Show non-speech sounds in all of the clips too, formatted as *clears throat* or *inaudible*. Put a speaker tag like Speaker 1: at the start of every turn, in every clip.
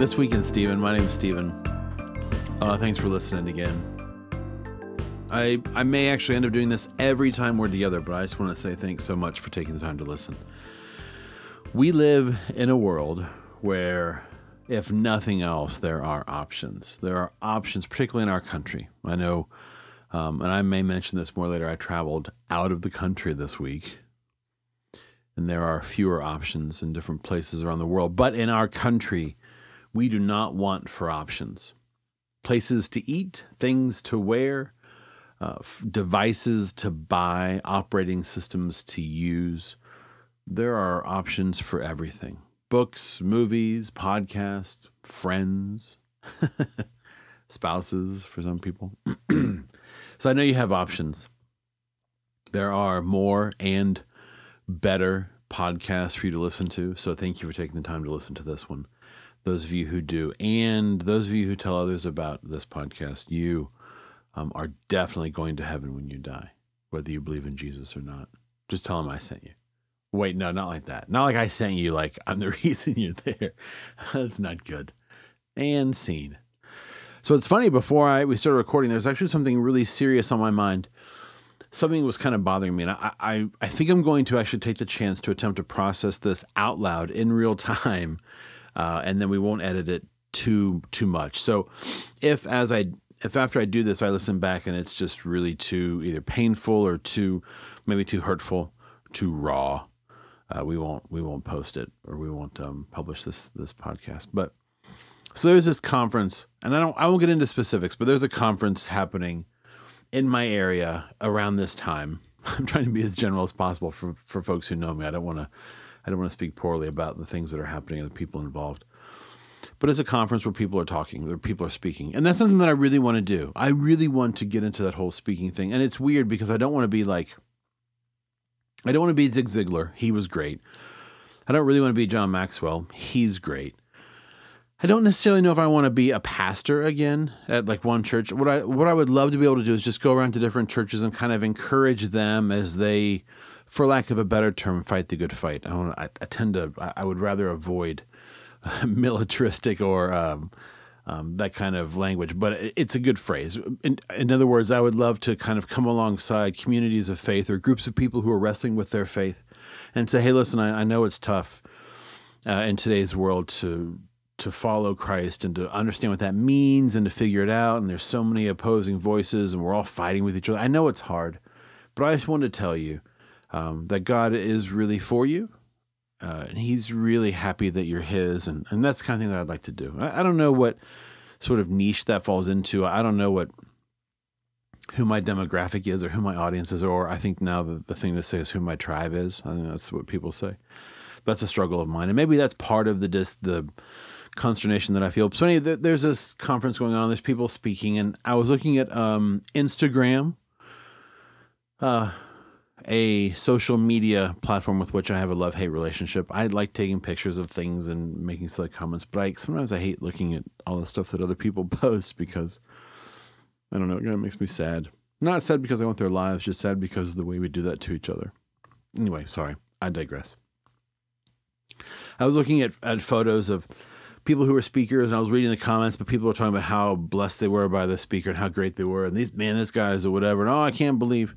Speaker 1: This week in Stephen. My name is Stephen. Uh, thanks for listening again. I I may actually end up doing this every time we're together, but I just want to say thanks so much for taking the time to listen. We live in a world where, if nothing else, there are options. There are options, particularly in our country. I know, um, and I may mention this more later. I traveled out of the country this week, and there are fewer options in different places around the world. But in our country, we do not want for options. Places to eat, things to wear, uh, f- devices to buy, operating systems to use. There are options for everything books, movies, podcasts, friends, *laughs* spouses for some people. *clears throat* so I know you have options. There are more and better podcasts for you to listen to. So thank you for taking the time to listen to this one. Those of you who do, and those of you who tell others about this podcast, you um, are definitely going to heaven when you die, whether you believe in Jesus or not. Just tell them I sent you. Wait, no, not like that. Not like I sent you, like I'm the *laughs* reason you're there. That's not good. And scene. So it's funny, before I we started recording, there's actually something really serious on my mind. Something was kind of bothering me, and I, I, I think I'm going to actually take the chance to attempt to process this out loud in real time, uh, and then we won't edit it too too much. So, if as I if after I do this, I listen back and it's just really too either painful or too maybe too hurtful, too raw, uh, we won't we won't post it or we won't um, publish this this podcast. But so there's this conference, and I don't I won't get into specifics, but there's a conference happening in my area around this time. *laughs* I'm trying to be as general as possible for for folks who know me. I don't want to I don't want to speak poorly about the things that are happening and the people involved but it's a conference where people are talking, where people are speaking. And that's something that I really want to do. I really want to get into that whole speaking thing. And it's weird because I don't want to be like, I don't want to be Zig Ziglar. He was great. I don't really want to be John Maxwell. He's great. I don't necessarily know if I want to be a pastor again at like one church. What I what I would love to be able to do is just go around to different churches and kind of encourage them as they, for lack of a better term, fight the good fight. I, I, I tend to I would rather avoid *laughs* militaristic or um, um, that kind of language, but it's a good phrase. In, in, other words, I would love to kind of come alongside communities of faith or groups of people who are wrestling with their faith and say, hey, listen, I, I know it's tough uh, in today's world to to follow Christ and to understand what that means and to figure it out. And there's so many opposing voices, and we're all fighting with each other. I know it's hard, but I just wanted to tell you um, that God is really for you uh, and he's really happy that you're his, and, and that's the kind of thing that I'd like to do. I, I don't know what sort of niche that falls into. I don't know what who my demographic is or who my audience is, or I think now the, the thing to say is who my tribe is. I think that's what people say. That's a struggle of mine, and maybe that's part of the just the consternation that I feel. So anyway, there's this conference going on. There's people speaking, and I was looking at um, Instagram. Uh, a social media platform with which I have a love hate relationship. I like taking pictures of things and making silly comments, but I sometimes I hate looking at all the stuff that other people *laughs* post because I don't know, it kind of makes me sad. Not sad because I want their lives, just sad because of the way we do that to each other. Anyway, sorry, I digress. I was looking at, at photos of people who were speakers and I was reading the comments, but people were talking about how blessed they were by the speaker and how great they were. And these, man, this guy's or whatever. And oh, I can't believe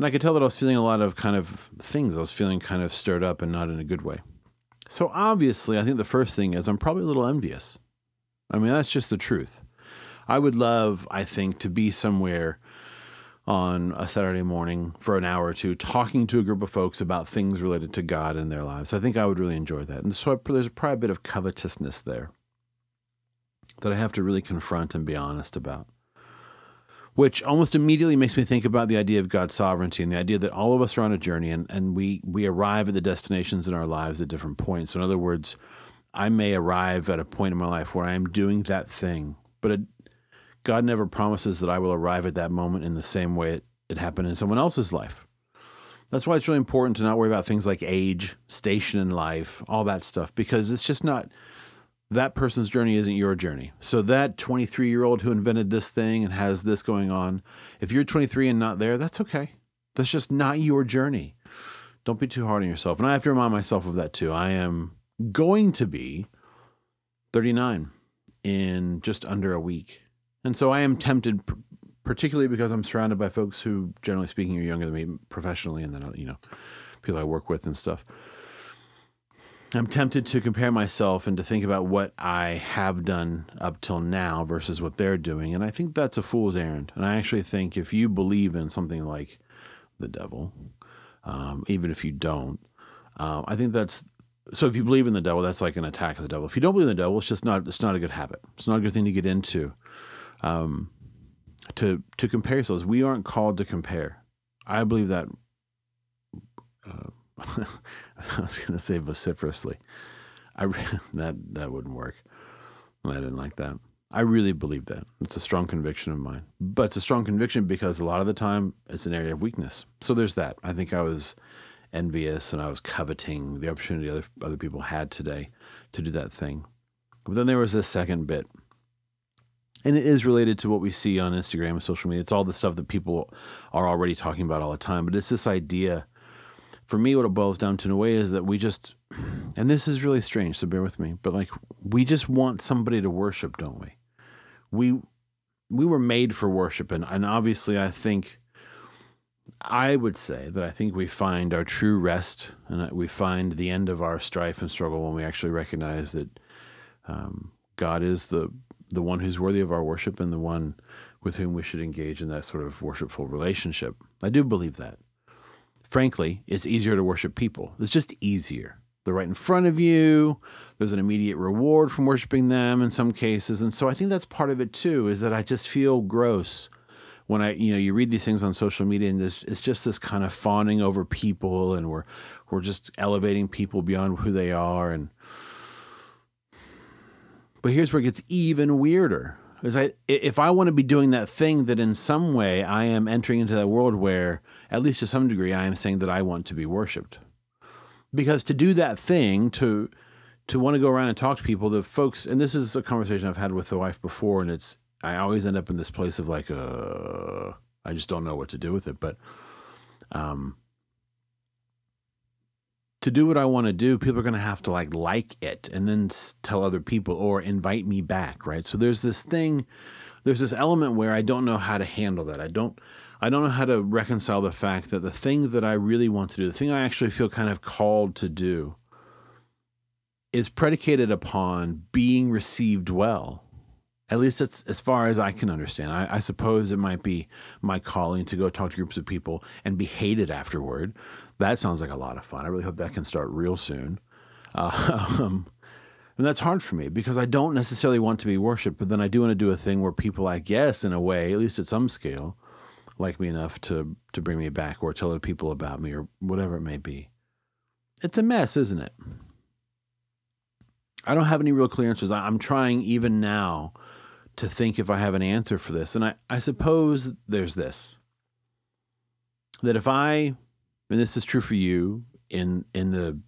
Speaker 1: and I could tell that I was feeling a lot of kind of things. I was feeling kind of stirred up and not in a good way. So obviously, I think the first thing is I'm probably a little envious. I mean, that's just the truth. I would love, I think, to be somewhere on a Saturday morning for an hour or two talking to a group of folks about things related to God in their lives. I think I would really enjoy that. And so there's probably a bit of covetousness there that I have to really confront and be honest about which almost immediately makes me think about the idea of God's sovereignty and the idea that all of us are on a journey and, and we, we arrive at the destinations in our lives at different points. So in other words, I may arrive at a point in my life where I am doing that thing, but it, God never promises that I will arrive at that moment in the same way it, it happened in someone else's life. That's why it's really important to not worry about things like age, station in life, all that stuff, because it's just not that person's journey isn't your journey. So that 23 year old who invented this thing and has this going on, if you're 23 and not there, that's okay. That's just not your journey. Don't be too hard on yourself. And I have to remind myself of that too. I am going to be 39 in just under a week. And so I am tempted, particularly because I'm surrounded by folks who, generally speaking, are younger than me professionally, and then, uh, you know, people I work with and stuff. I'm tempted to compare myself and to think about what I have done up till now versus what they're doing. And I think that's a fool's errand. And I actually think if you believe in something like the devil, um, even if you don't, um, I think that's so. If you believe in the devil, that's like an attack of the devil. If you don't believe in the devil, it's just not. It's not a good habit. It's not a good thing to get into. Um, to to compare yourselves, we aren't called to compare. I believe that. *laughs* I was going to say vociferously. I *laughs* that that wouldn't work. I didn't like that. I really believe that. It's a strong conviction of mine. But it's a strong conviction because a lot of the time it's an area of weakness. So there's that. I think I was envious and I was coveting the opportunity other other people had today to do that thing. But then there was this second bit. And it is related to what we see on Instagram and social media. It's all the stuff that people are already talking about all the time. But it's this idea for me, what it boils down to in a way is that we just, and this is really strange, so bear with me, but like we just want somebody to worship, don't we? We we were made for worship, and, and obviously, I think I would say that I think we find our true rest and we find the end of our strife and struggle when we actually recognize that um, God is the the one who's worthy of our worship and the one with whom we should engage in that sort of worshipful relationship. I do believe that frankly, it's easier to worship people. It's just easier. They're right in front of you. There's an immediate reward from worshiping them in some cases. And so I think that's part of it too, is that I just feel gross when I, you know, you read these things on social media and it's just this kind of fawning over people and we're, we're just elevating people beyond who they are. And, but here's where it gets even weirder. Is I, if I want to be doing that thing that in some way I am entering into that world where at least to some degree, I am saying that I want to be worshipped. Because to do that thing, to to want to go around and talk to people, the folks, and this is a conversation I've had with the wife before, and it's I always end up in this place of like, uh, I just don't know what to do with it. But um, to do what I want to do, people are going to have to like like it and then tell other people or invite me back, right? So there's this thing, there's this element where I don't know how to handle that. I don't I don't know how to reconcile the fact that the thing that I really want to do, the thing I actually feel kind of called to do, is predicated upon being received well. At least it's as far as I can understand. I, I, suppose it might be my calling to go talk to groups of people and be hated afterward. That sounds like a lot of fun. I really hope that can start real soon. Um, *laughs* and that's hard for me because I don't necessarily want to be worshiped, but then I do want to do a thing where people, I guess, in a way, at least at some scale, like me enough to to bring me back or tell other people about me or whatever it may be. It's a mess, isn't it? I don't have any real clear answers. I'm trying even now to think if I have an answer for this. And I, I suppose there's this. That if I and this is true for you in in the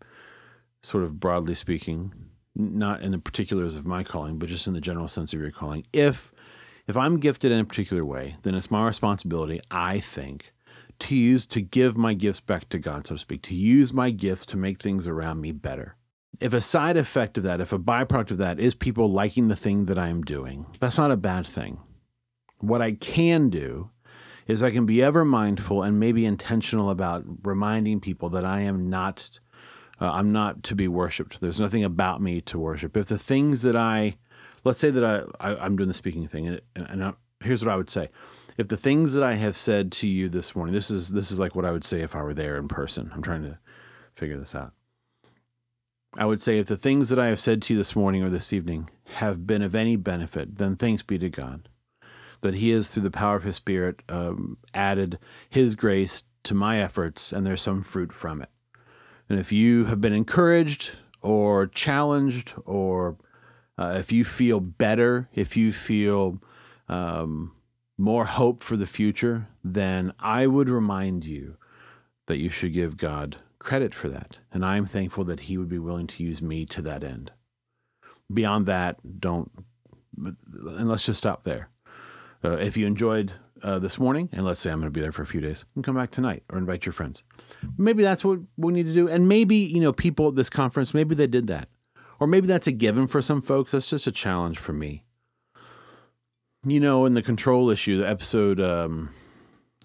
Speaker 1: sort of broadly speaking, not in the particulars of my calling, but just in the general sense of your calling, if if I'm gifted in a particular way, then it's my responsibility, I think, to use to give my gifts back to God, so to speak, to use my gifts to make things around me better. If a side effect of that, if a byproduct of that is people liking the thing that I'm doing, that's not a bad thing. What I can do is I can be ever mindful and maybe intentional about reminding people that I am not uh, I'm not to be worshipped. There's nothing about me to worship. If the things that I let's say that I, I am doing the speaking thing, and, and I, here's what I would say: if the things that I have said to you this morning, this is this is like what I would say if I were there in person. I'm trying to figure this out. I would say if the things that I have said to you this morning or this evening have been of any benefit, then thanks be to God that He has, through the power of His Spirit, um, added His grace to my efforts, and there's some fruit from it. And if you have been encouraged or challenged or uh, if you feel better, if you feel um, more hope for the future, then I would remind you that you should give God credit for that. And I'm thankful that He would be willing to use me to that end. Beyond that, don't, and let's just stop there. Uh, if you enjoyed uh, this morning, and let's say I'm going to be there for a few days, and come back tonight or invite your friends. Maybe that's what we need to do. And maybe, you know, people at this conference, maybe they did that Or maybe that's a given for some folks. That's just a challenge for me. You know, in the control issue, the episode, um,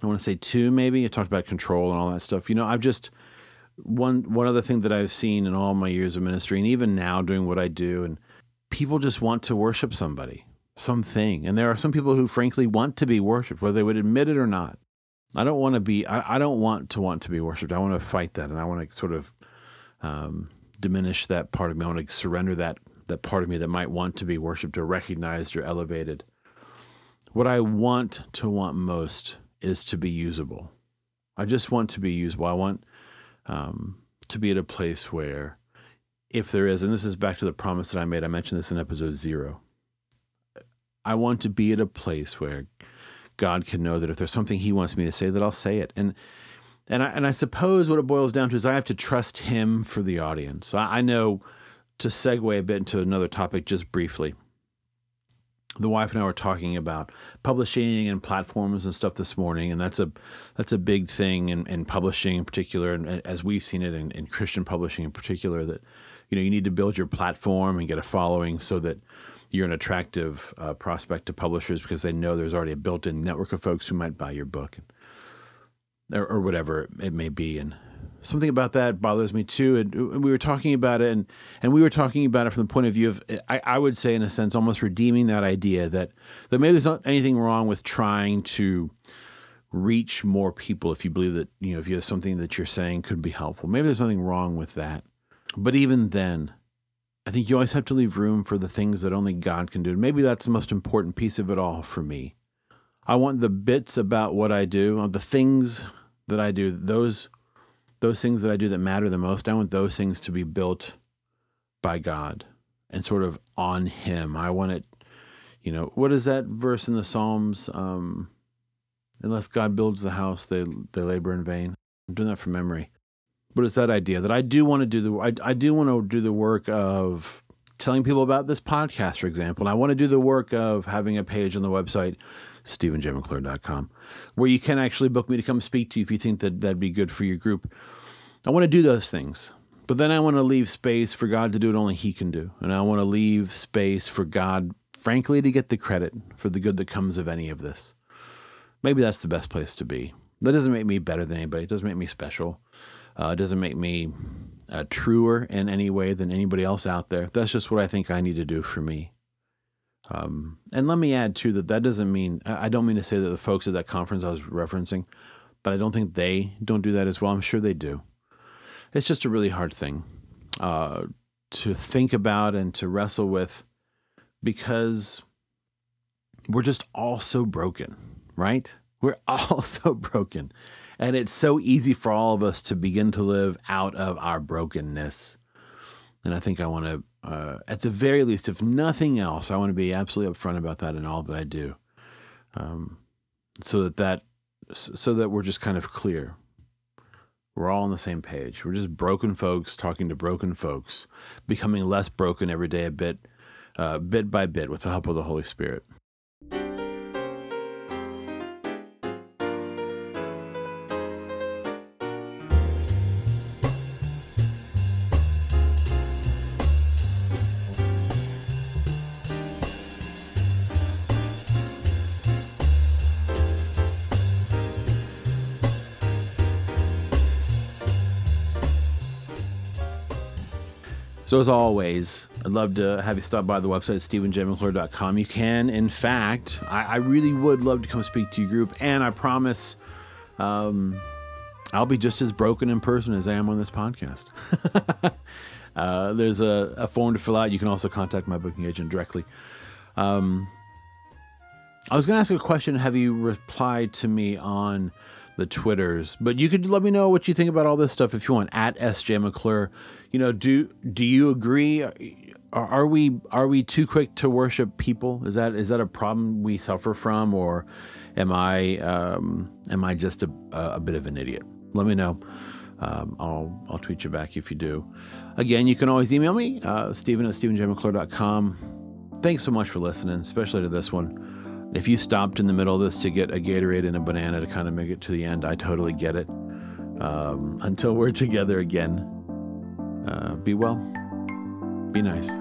Speaker 1: I want to say two, maybe, I talked about control and all that stuff. You know, I've just, one, one other thing that I've seen in all my years of ministry, and even now doing what I do, and people just want to worship somebody, something. And there are some people who, frankly, want to be worshiped, whether they would admit it or not. I don't want to be, I, I don't want to want to be worshiped. I want to fight that, and I want to sort of, um, diminish that part of me. I want to surrender that that part of me that might want to be worshipped or recognized or elevated. What I want to want most is to be usable. I just want to be usable. I want um, to be at a place where, if there is, and this is back to the promise that I made, I mentioned this in episode zero. I want to be at a place where God can know that if there's something He wants me to say, that I'll say it. And and I, and I suppose what it boils down to is I have to trust him for the audience. I, I know to segue a bit into another topic just briefly. The wife and I were talking about publishing and platforms and stuff this morning, and that's a that's a big thing in, in publishing in particular, and, as we've seen it in, in Christian publishing in particular, that you know you need to build your platform and get a following so that you're an attractive uh, prospect to publishers because they know there's already a built-in network of folks who might buy your book. And, or, or whatever it may be. And something about that bothers me too. And we were talking about it, and and we were talking about it from the point of view of I, I would say in a sense almost redeeming that idea that that maybe there's not anything wrong with trying to reach more people if you believe that you know if you have something that you're saying could be helpful. Maybe there's nothing wrong with that. But even then, I think you always have to leave room for the things that only God can do. And maybe that's the most important piece of it all for me. I want the bits about what I do, the things that I do, those those things that I do that matter the most, I want those things to be built by God and sort of on Him. I want it, you know, what is that verse in the Psalms? Um, unless God builds the house, they they labor in vain. I'm doing that from memory. But it's that idea that I do want to do the I, I do want to do the work of telling people about this podcast, for example. And I want to do the work of having a page on the website StephenJMcClure.com, where you can actually book me to come speak to you if you think that that'd be good for your group. I want to do those things, but then I want to leave space for God to do what only He can do. And I want to leave space for God, frankly, to get the credit for the good that comes of any of this. Maybe that's the best place to be. That doesn't make me better than anybody, it doesn't make me special, uh, it doesn't make me uh, truer in any way than anybody else out there. That's just what I think I need to do for me. Um, and let me add too that that doesn't mean I don't mean to say that the folks at that conference I was referencing, but I don't think they don't do that as well. I'm sure they do. It's just a really hard thing uh, to think about and to wrestle with because we're just all so broken, right? We're *laughs* all so broken. And it's so easy for all of us to begin to live out of our brokenness. And I think I want to uh, at the very least, if nothing else, I want to be absolutely upfront about that in all that I do, um, so that that so that we're just kind of clear. We're all on the same page. We're just broken folks talking to broken folks, becoming less broken every day, a bit, uh, bit by bit, with the help of the Holy Spirit. So, as always, I'd love to have you stop by the website, stephenjmcclure.com. You can, in fact, I, I, really would love to come speak to your group, and I promise um, I'll be just as broken in person as I am on this podcast. *laughs* uh, there's a, a, form to fill out. You can also contact my booking agent directly. Um, I was going to ask a question. Have you replied to me on the Twitters. But you could let me know what you think about all this stuff if you want at SJ McClure. You know, do do you agree? Are, are we are we too quick to worship people? Is that is that a problem we suffer from, or am I um, am I just a, a bit of an idiot? Let me know. Um, I'll I'll tweet you back if you do. Again, you can always email me, uh, Stephen at StephenJMcClure.com. Thanks so much for listening, especially to this one. If you stopped in the middle of this to get a Gatorade and a banana to kind of make it to the end, I totally get it. Um, until we're *laughs* together again, uh, be well. Be nice.